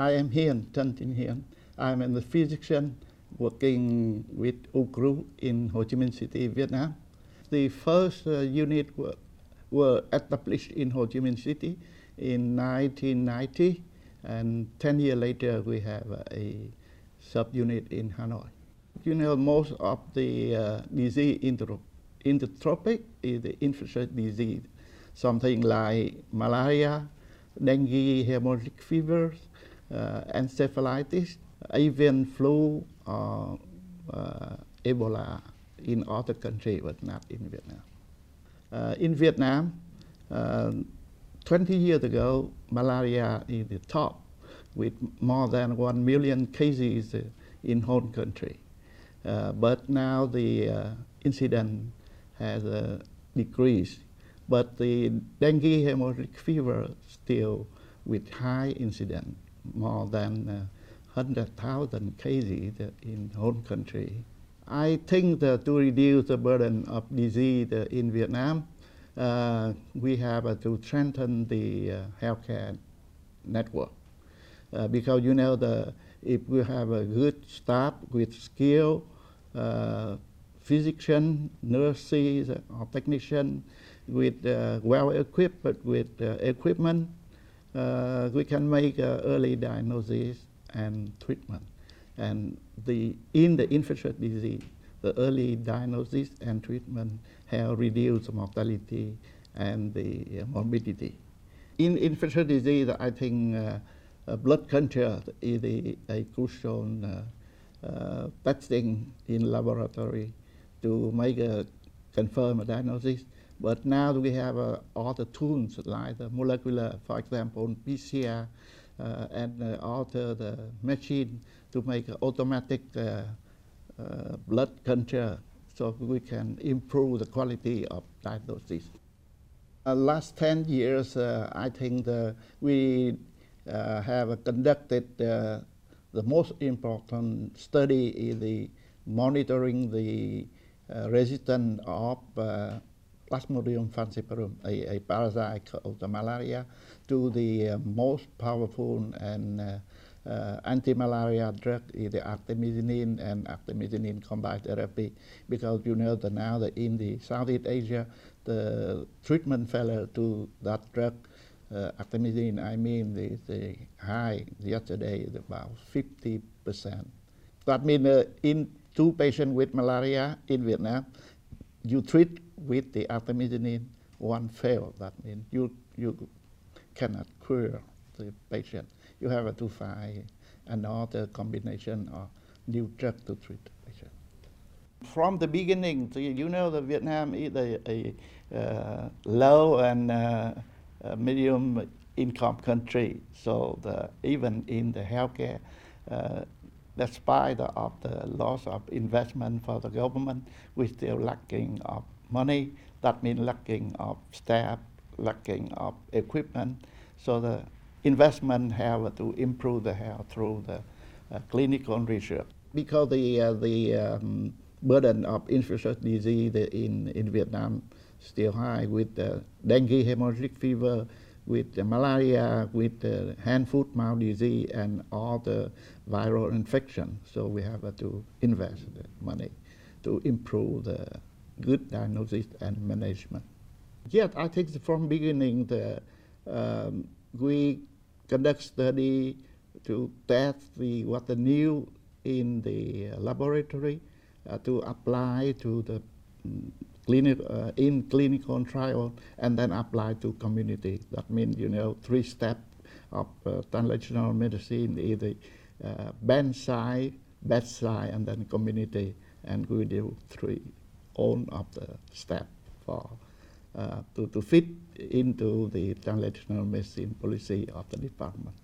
I am here, Tinh Hiền. I'm a physician working with OUCRU in Ho Chi Minh City, Vietnam. The first uh, unit were, were established in Ho Chi Minh City in 1990, and 10 years later we have a subunit in Hanoi. You know, most of the uh, disease in the, in the tropic is the infectious disease, something like malaria, dengue, hemorrhagic fevers, uh, encephalitis, avian flu, or uh, Ebola in other countries, but not in Vietnam. Uh, in Vietnam, uh, 20 years ago, malaria is the top with more than 1 million cases in whole country. Uh, but now the uh, incident has uh, decreased. But the dengue hemorrhagic fever still with high incident, more than 100,000 cases in whole country. I think that to reduce the burden of disease in Vietnam, uh, we have uh, to strengthen the uh, healthcare network. because you know the if we have a good staff with skill, uh, physician, nurses, or technician with uh, well equipped with uh, equipment, we can make early diagnosis and treatment. And the, in the infectious disease, the early diagnosis and treatment have reduced mortality and the morbidity. In infectious disease, I think uh, blood culture is a, a crucial uh, uh, testing in laboratory to make a confirm a diagnosis. But now we have uh, all tools like the molecular, for example, PCR, uh, and uh, alter the machine to make automatic blood culture so we can improve the quality of diagnosis. last 10 years, I think the, we uh, have conducted uh, the most important study is the monitoring the uh, resistance of Plasmodium falciparum, a, a parasite of the malaria, to the most powerful and uh, anti-malaria drug is the artemisinin and artemisinin combined therapy because you know that now that in the Southeast Asia the treatment failure to that drug uh, artemisinin, I mean, the, the high yesterday is about 50%. That means uh, in two patients with malaria in Vietnam, you treat with the artemisinin, one fail. That means you, you cannot cure the patient. You have to find another combination of new drug to treat the patient. From the beginning, you know that Vietnam is a, a uh, low and uh, uh, medium income country. So the, even in the healthcare, uh, despite of the loss of investment for the government, we still lacking of money. That means lacking of staff, lacking of equipment. So the investment have to improve the health through the uh, clinical research. Because the, uh, the um, burden of infectious disease in, in Vietnam still high with the dengue hemorrhagic fever, with malaria, with hand foot mouth disease, and all the viral infection. So we have to invest money to improve the good diagnosis and management. Yet I think from beginning the um, we conduct study to test the what the new in the laboratory uh, to apply to the mm, clinic, uh, in clinical trial and then apply to community. That means, you know, three steps of uh, translational medicine is the uh, bedside, bedside, and then community. And we do three all of the steps for uh, to, to fit into the translational medicine policy of the department.